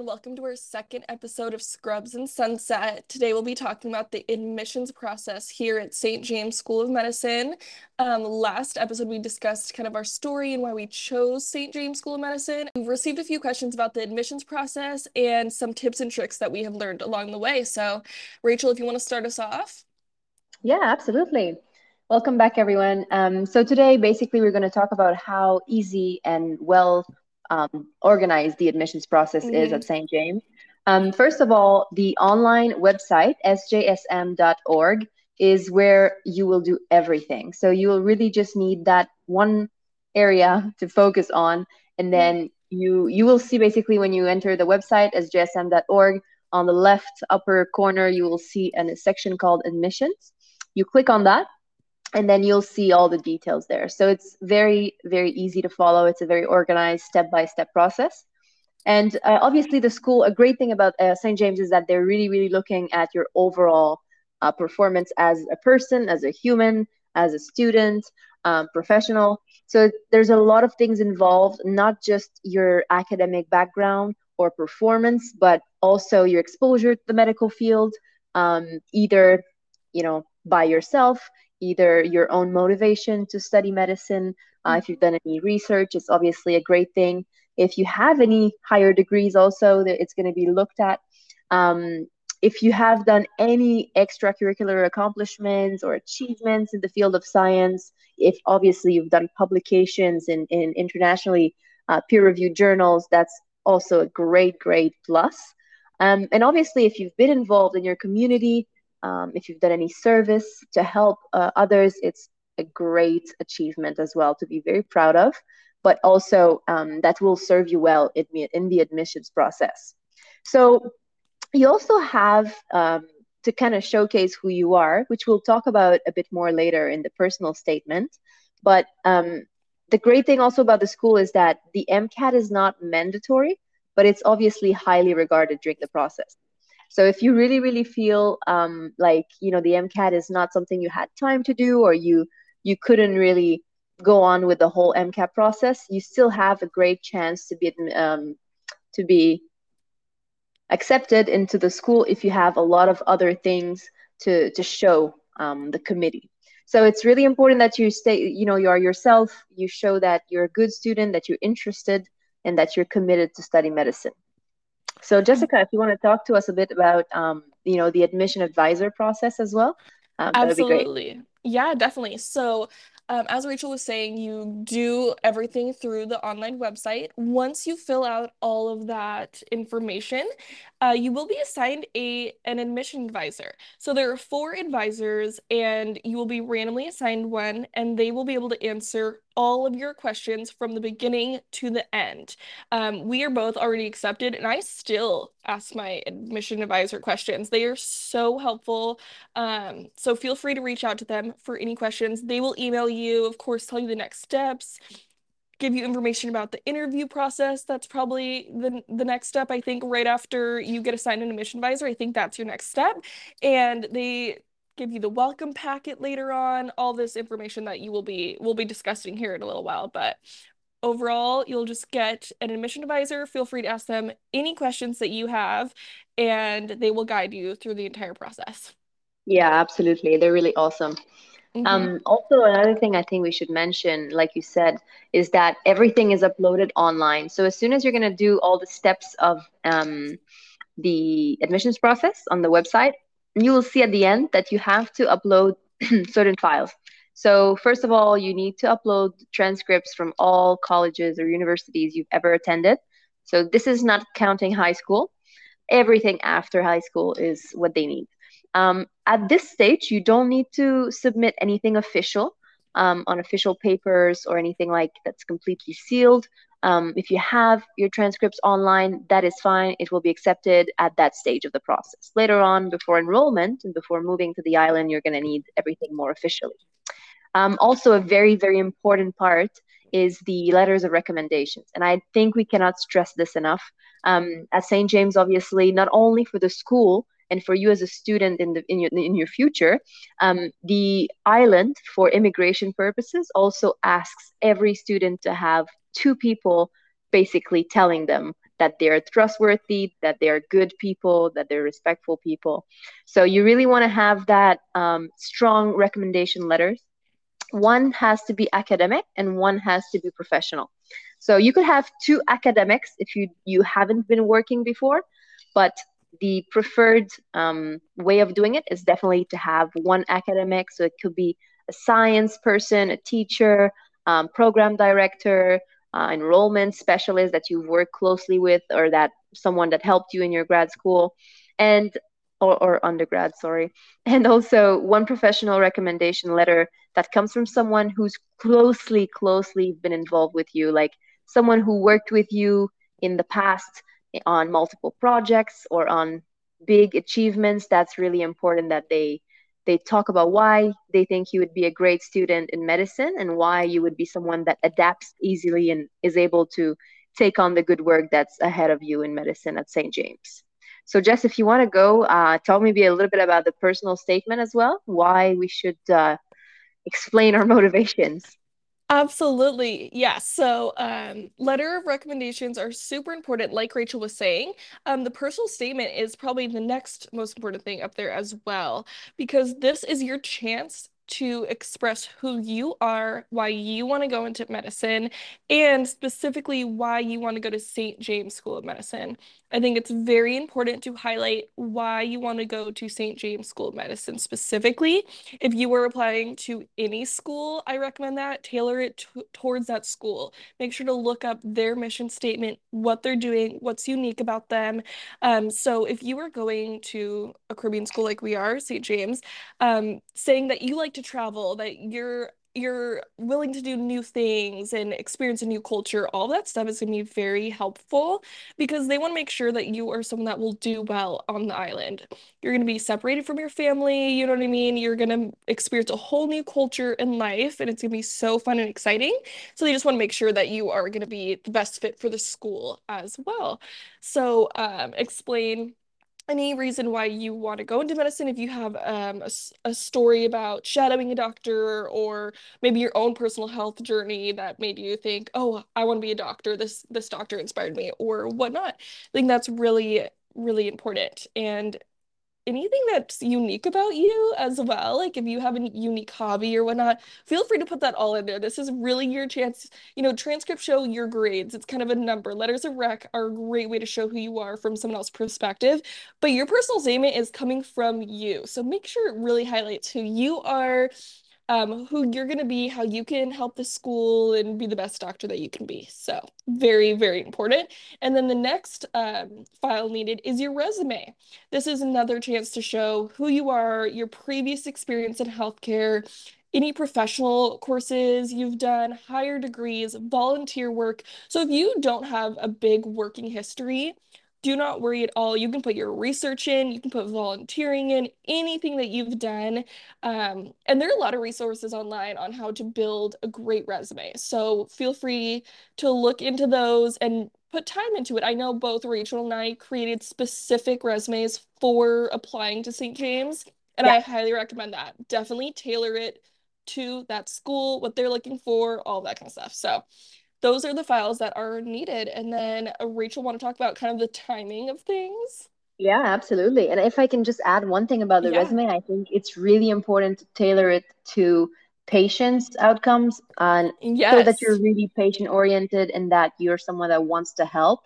everyone. Welcome to our second episode of Scrubs and Sunset. Today we'll be talking about the admissions process here at St. James School of Medicine. Um, last episode, we discussed kind of our story and why we chose St. James School of Medicine. We've received a few questions about the admissions process and some tips and tricks that we have learned along the way. So, Rachel, if you want to start us off. Yeah, absolutely. Welcome back, everyone. Um, so today, basically, we're going to talk about how easy and well um, organized the admissions process mm-hmm. is at St. James. Um, first of all, the online website, sjsm.org, is where you will do everything. So you will really just need that one area to focus on. And then you you will see basically when you enter the website, sjsm.org, on the left upper corner, you will see a section called admissions. You click on that and then you'll see all the details there. So it's very, very easy to follow. It's a very organized step by step process. And uh, obviously, the school, a great thing about uh, St. James is that they're really, really looking at your overall uh, performance as a person, as a human, as a student, um, professional. So there's a lot of things involved, not just your academic background or performance, but also your exposure to the medical field, um, either you know by yourself either your own motivation to study medicine. Uh, if you've done any research, it's obviously a great thing. If you have any higher degrees, also, it's going to be looked at. Um, if you have done any extracurricular accomplishments or achievements in the field of science, if obviously you've done publications in, in internationally uh, peer reviewed journals, that's also a great, great plus. Um, and obviously, if you've been involved in your community, um, if you've done any service to help uh, others, it's a great achievement as well to be very proud of, but also um, that will serve you well in, in the admissions process. So you also have um, to kind of showcase who you are, which we'll talk about a bit more later in the personal statement. But um, the great thing also about the school is that the MCAT is not mandatory, but it's obviously highly regarded during the process. So if you really, really feel um, like you know the MCAT is not something you had time to do, or you you couldn't really go on with the whole MCAT process, you still have a great chance to be um, to be accepted into the school if you have a lot of other things to to show um, the committee. So it's really important that you stay, you know, you are yourself. You show that you're a good student, that you're interested, and that you're committed to study medicine. So, Jessica, if you want to talk to us a bit about, um, you know, the admission advisor process as well, um, absolutely. Yeah, definitely. So, um, as Rachel was saying, you do everything through the online website. Once you fill out all of that information, uh, you will be assigned a an admission advisor. So there are four advisors, and you will be randomly assigned one, and they will be able to answer all of your questions from the beginning to the end. Um, we are both already accepted, and I still ask my admission advisor questions. They are so helpful. Um, so feel free to reach out to them for any questions. They will email you, of course, tell you the next steps give you information about the interview process. That's probably the the next step. I think right after you get assigned an admission advisor, I think that's your next step. And they give you the welcome packet later on, all this information that you will be will be discussing here in a little while. But overall, you'll just get an admission advisor. Feel free to ask them any questions that you have, and they will guide you through the entire process. Yeah, absolutely. They're really awesome. Mm-hmm. Um, also, another thing I think we should mention, like you said, is that everything is uploaded online. So as soon as you're going to do all the steps of um, the admissions process on the website, you will see at the end that you have to upload certain files. So first of all, you need to upload transcripts from all colleges or universities you've ever attended. So this is not counting high school. Everything after high school is what they need. Um, at this stage, you don't need to submit anything official um, on official papers or anything like that's completely sealed. Um, if you have your transcripts online, that is fine. It will be accepted at that stage of the process. Later on, before enrollment and before moving to the island, you're going to need everything more officially. Um, also, a very, very important part is the letters of recommendations. And I think we cannot stress this enough. Um, at St. James, obviously, not only for the school and for you as a student in, the, in, your, in your future, um, the island, for immigration purposes, also asks every student to have two people basically telling them that they're trustworthy, that they're good people, that they're respectful people. So you really want to have that um, strong recommendation letters. One has to be academic and one has to be professional. So you could have two academics if you you haven't been working before, but the preferred um, way of doing it is definitely to have one academic. So it could be a science person, a teacher, um, program director, uh, enrollment specialist that you've worked closely with, or that someone that helped you in your grad school, and or, or undergrad, sorry, and also one professional recommendation letter that comes from someone who's closely, closely been involved with you, like someone who worked with you in the past on multiple projects or on big achievements. That's really important that they they talk about why they think you would be a great student in medicine and why you would be someone that adapts easily and is able to take on the good work that's ahead of you in medicine at St. James. So, Jess, if you want to go, uh, tell maybe a little bit about the personal statement as well, why we should uh, explain our motivations. Absolutely. Yeah. So, um, letter of recommendations are super important, like Rachel was saying. Um, the personal statement is probably the next most important thing up there as well, because this is your chance to express who you are, why you want to go into medicine, and specifically why you want to go to St. James School of Medicine. I think it's very important to highlight why you want to go to St. James School of Medicine specifically. If you were applying to any school, I recommend that. Tailor it towards that school. Make sure to look up their mission statement, what they're doing, what's unique about them. Um, so if you were going to a Caribbean school like we are, St. James, um, saying that you like to travel, that you're you're willing to do new things and experience a new culture, all that stuff is going to be very helpful because they want to make sure that you are someone that will do well on the island. You're going to be separated from your family, you know what I mean? You're going to experience a whole new culture in life and it's going to be so fun and exciting. So they just want to make sure that you are going to be the best fit for the school as well. So um, explain any reason why you want to go into medicine if you have um, a, a story about shadowing a doctor or maybe your own personal health journey that made you think oh i want to be a doctor. This this doctor inspired me or whatnot. I think that's really really important. And anything that's unique about you as well. Like if you have a unique hobby or whatnot, feel free to put that all in there. This is really your chance. You know, transcripts show your grades. It's kind of a number. Letters of rec are a great way to show who you are from someone else's perspective, but your personal statement is coming from you. So make sure it really highlights who you are um, who you're going to be, how you can help the school and be the best doctor that you can be. So, very, very important. And then the next um, file needed is your resume. This is another chance to show who you are, your previous experience in healthcare, any professional courses you've done, higher degrees, volunteer work. So, if you don't have a big working history, do not worry at all. You can put your research in, you can put volunteering in, anything that you've done. Um, and there are a lot of resources online on how to build a great resume. So feel free to look into those and put time into it. I know both Rachel and I created specific resumes for applying to St. James, and yeah. I highly recommend that. Definitely tailor it to that school, what they're looking for, all that kind of stuff. So those are the files that are needed. And then uh, Rachel want to talk about kind of the timing of things. Yeah, absolutely. And if I can just add one thing about the yeah. resume, I think it's really important to tailor it to patients' outcomes and yes. so that you're really patient oriented and that you're someone that wants to help.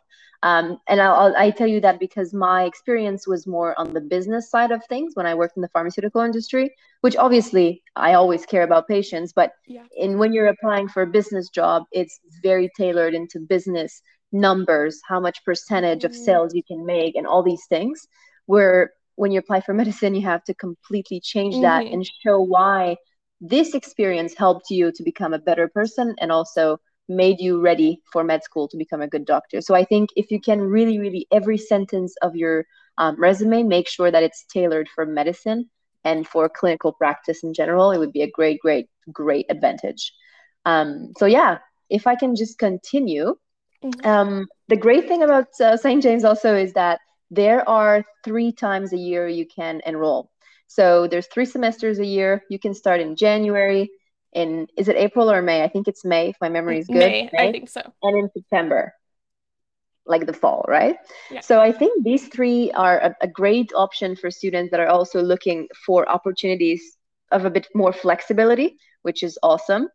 Um, and I'll, I'll, tell you that because my experience was more on the business side of things when I worked in the pharmaceutical industry, which obviously I always care about patients. But yeah. in when you're applying for a business job, it's very tailored into business numbers, how much percentage mm-hmm. of sales you can make, and all these things. Where when you apply for medicine, you have to completely change that mm-hmm. and show why this experience helped you to become a better person and also made you ready for med school to become a good doctor. So I think if you can really, really every sentence of your um, resume, make sure that it's tailored for medicine and for clinical practice in general, it would be a great, great, great advantage. Um, so yeah, if I can just continue, mm-hmm. um, the great thing about uh, St. James also is that there are three times a year you can enroll. So there's three semesters a year. You can start in January, in is it April or May? I think it's May if my memory is good. May, May, I think so. And in September. like the fall, right? Yeah. So I think these three are a, a great option for students that are also looking for opportunities of a bit more flexibility, which is awesome.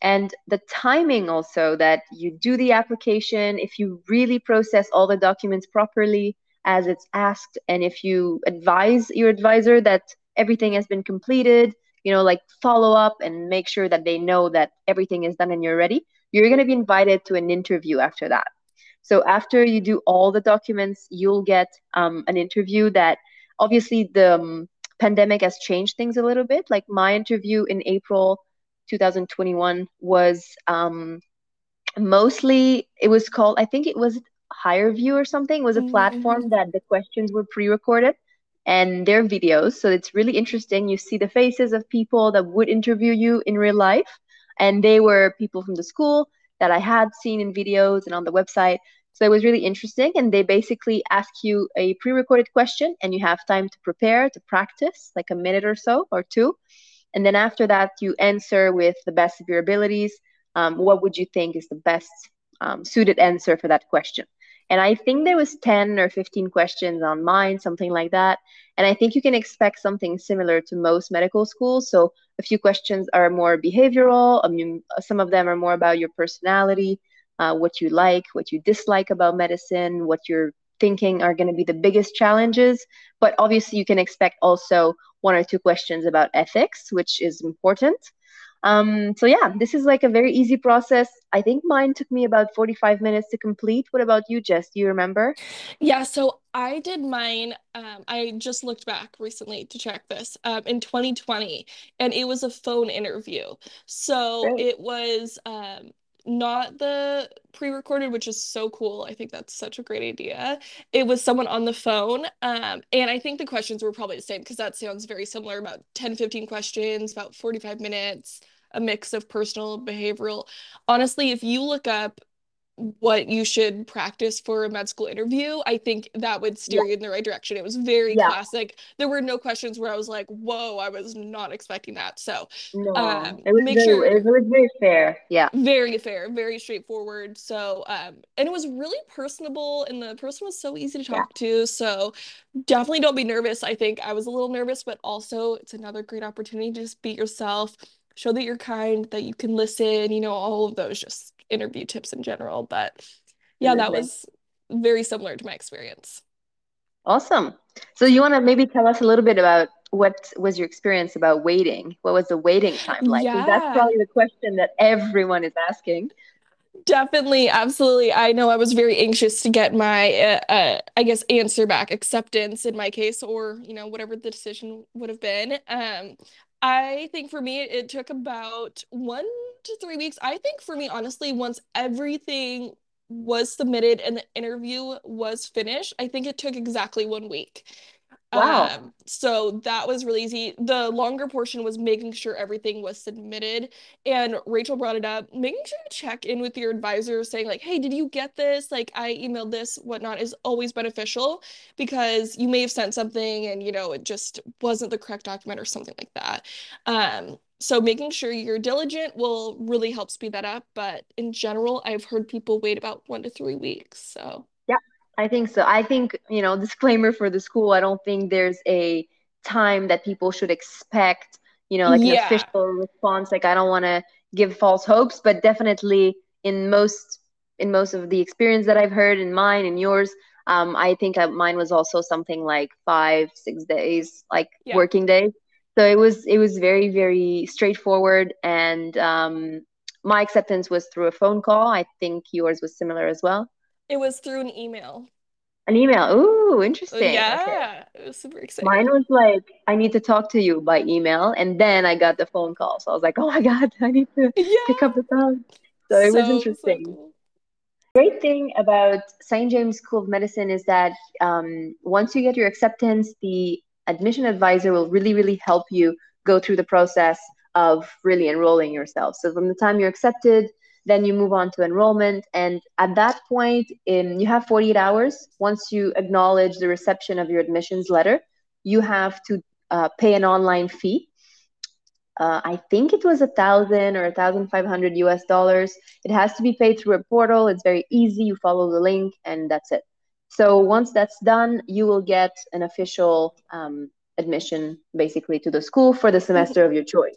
And the timing also that you do the application, if you really process all the documents properly as it's asked, and if you advise your advisor that everything has been completed, you know, like follow up and make sure that they know that everything is done and you're ready, you're going to be invited to an interview after that. So after you do all the documents, you'll get um, an interview that obviously the um, pandemic has changed things a little bit. Like my interview in April 2021 was um, mostly, it was called, I think it was HireVue or something, it was a mm-hmm. platform that the questions were pre recorded and their videos. So it's really interesting. You see the faces of people that would interview you in real life. And they were people from the school that I had seen in videos and on the website. So it was really interesting. And they basically ask you a pre recorded question, and you have time to prepare, to practice, like a minute or so or two. And then after that, you answer with the best of your abilities. Um, what would you think is the best um, suited answer for that question? And I think there was 10 or 15 questions on mine, something like that. And I think you can expect something similar to most medical schools. So a few questions are more behavioral. I mean, some of them are more about your personality, uh, what you like, what you dislike about medicine, what you're thinking are going to be the biggest challenges. But obviously, you can expect also one or two questions about ethics, which is important. Um, so yeah, this is like a very easy process. I think mine took me about 45 minutes to complete. What about you, Jess? Do you remember? Yeah, so I did mine. Um, I just looked back recently to check this um, in 2020, and it was a phone interview. So Great. it was um, not the pre-recorded which is so cool. I think that's such a great idea. It was someone on the phone um, and i think the questions were probably the same because that sounds very similar about 10 15 questions about 45 minutes a mix of personal behavioral. Honestly if you look up what you should practice for a med school interview, I think that would steer yeah. you in the right direction. It was very yeah. classic. There were no questions where I was like, "Whoa, I was not expecting that." So, no, um, it was make very, sure it was very fair. Yeah, very fair, very straightforward. So, um, and it was really personable, and the person was so easy to talk yeah. to. So, definitely don't be nervous. I think I was a little nervous, but also it's another great opportunity to just be yourself, show that you're kind, that you can listen. You know, all of those just interview tips in general. But yeah, that was very similar to my experience. Awesome. So you want to maybe tell us a little bit about what was your experience about waiting? What was the waiting time like? Yeah. That's probably the question that everyone is asking. Definitely, absolutely. I know I was very anxious to get my, uh, uh, I guess, answer back, acceptance in my case, or you know, whatever the decision would have been. Um, I think for me, it took about one to three weeks. I think for me, honestly, once everything was submitted and the interview was finished, I think it took exactly one week. Wow. Um, so that was really easy. The longer portion was making sure everything was submitted. And Rachel brought it up, making sure to check in with your advisor, saying, like, hey, did you get this? Like, I emailed this, whatnot, is always beneficial because you may have sent something and, you know, it just wasn't the correct document or something like that. Um, so making sure you're diligent will really help speed that up. But in general, I've heard people wait about one to three weeks. So I think so. I think, you know, disclaimer for the school, I don't think there's a time that people should expect, you know, like yeah. an official response. Like I don't want to give false hopes, but definitely in most in most of the experience that I've heard in mine and yours, um, I think I, mine was also something like five, six days, like yeah. working days. So it was it was very very straightforward, and um, my acceptance was through a phone call. I think yours was similar as well. It was through an email. An email. Ooh, interesting. Yeah, okay. it was super exciting. Mine was like, I need to talk to you by email, and then I got the phone call. So I was like, oh my god, I need to yeah. pick up the phone. So it so, was interesting. So cool. Great thing about St. James School of Medicine is that um, once you get your acceptance, the admission advisor will really, really help you go through the process of really enrolling yourself. So from the time you're accepted then you move on to enrollment. And at that point, in, you have 48 hours. Once you acknowledge the reception of your admissions letter, you have to uh, pay an online fee. uh, I think it was a thousand or a thousand five hundred US dollars. It has to be paid through a portal. It's very easy. You follow the link, and that's it. So once that's done, you will get an official um, admission basically to the school for the semester of your choice.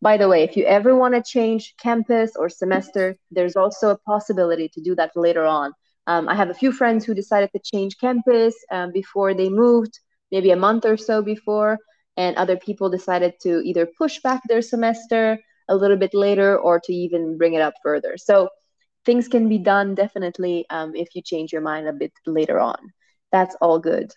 By the way, if you ever want to change campus or semester, there's also a possibility to do that later on. Um, I have a few friends who decided to change campus um, before they moved, maybe a month or so before, and other people decided to either push back their semester a little bit later or to even bring it up further. So things can be done definitely um, if you change your mind a bit later on. That's all good.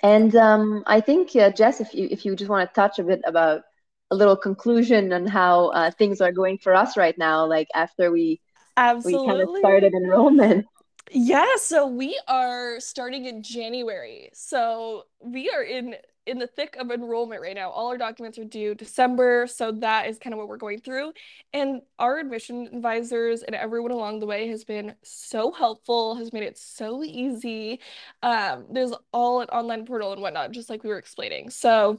And um, I think, uh, Jess, if you if you just want to touch a bit about a little conclusion on how uh, things are going for us right now, like after we Absolutely. we kind of started enrollment. Yeah, so we are starting in January. So we are in in the thick of enrollment right now. All our documents are due December, so that is kind of what we're going through. And our admission advisors and everyone along the way has been so helpful, has made it so easy. Um, there's all an online portal and whatnot, just like we were explaining. So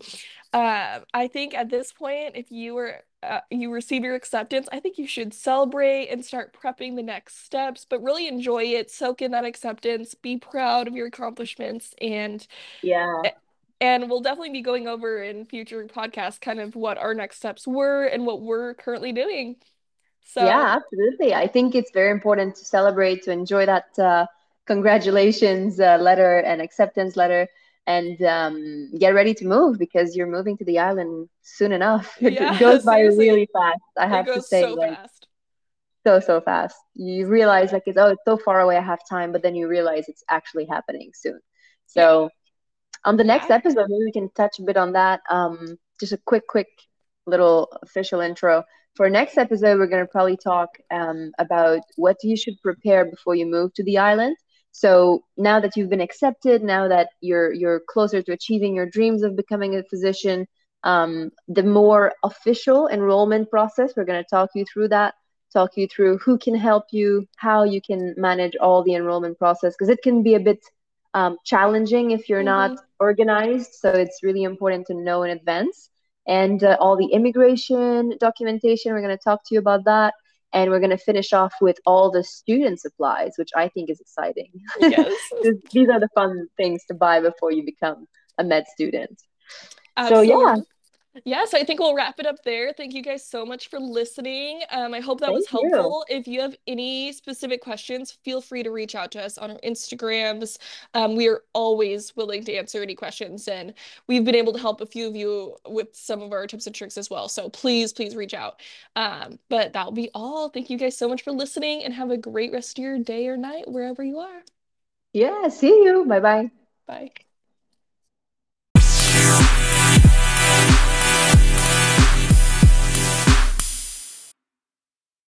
uh, I think at this point, if you were uh, you receive your acceptance, I think you should celebrate and start prepping the next steps, but really enjoy it, soak in that acceptance, be proud of your accomplishments, and yeah and we'll definitely be going over in future podcasts kind of what our next steps were and what we're currently doing. So yeah, absolutely. I think it's very important to celebrate, to enjoy that uh, congratulations uh, letter and acceptance letter, and um, get ready to move because you're moving to the island soon enough. Yeah, it goes by really fast. I have to say, so like fast. so so fast. You realize like it's oh it's so far away. I have time, but then you realize it's actually happening soon. So on the next episode, maybe we can touch a bit on that. Um, just a quick, quick little official intro. For next episode, we're going to probably talk um, about what you should prepare before you move to the island. So now that you've been accepted, now that you're you're closer to achieving your dreams of becoming a physician, um, the more official enrollment process, we're going to talk you through that, talk you through who can help you, how you can manage all the enrollment process, because it can be a bit um, challenging if you're Mhm. not organized. So it's really important to know in advance. And uh, all the immigration documentation, we're going to talk to you about that. And we're going to finish off with all the student supplies, which I think is exciting. Yes. These are the fun things to buy before you become a med student. So, yeah. So I think we'll wrap it up there. Thank you guys so much for listening. Um, I hope that was Thank you. helpful. If you have any specific questions, feel free to reach out to us on our Instagrams. Um, we are always willing to answer any questions, and we've been able to help a few of you with some of our tips and tricks as well. So please, please reach out. Um, but that'll be all. Thank you guys so much for listening, and have a great rest of your day or night wherever you are. Yeah, see you. Bye bye. Bye.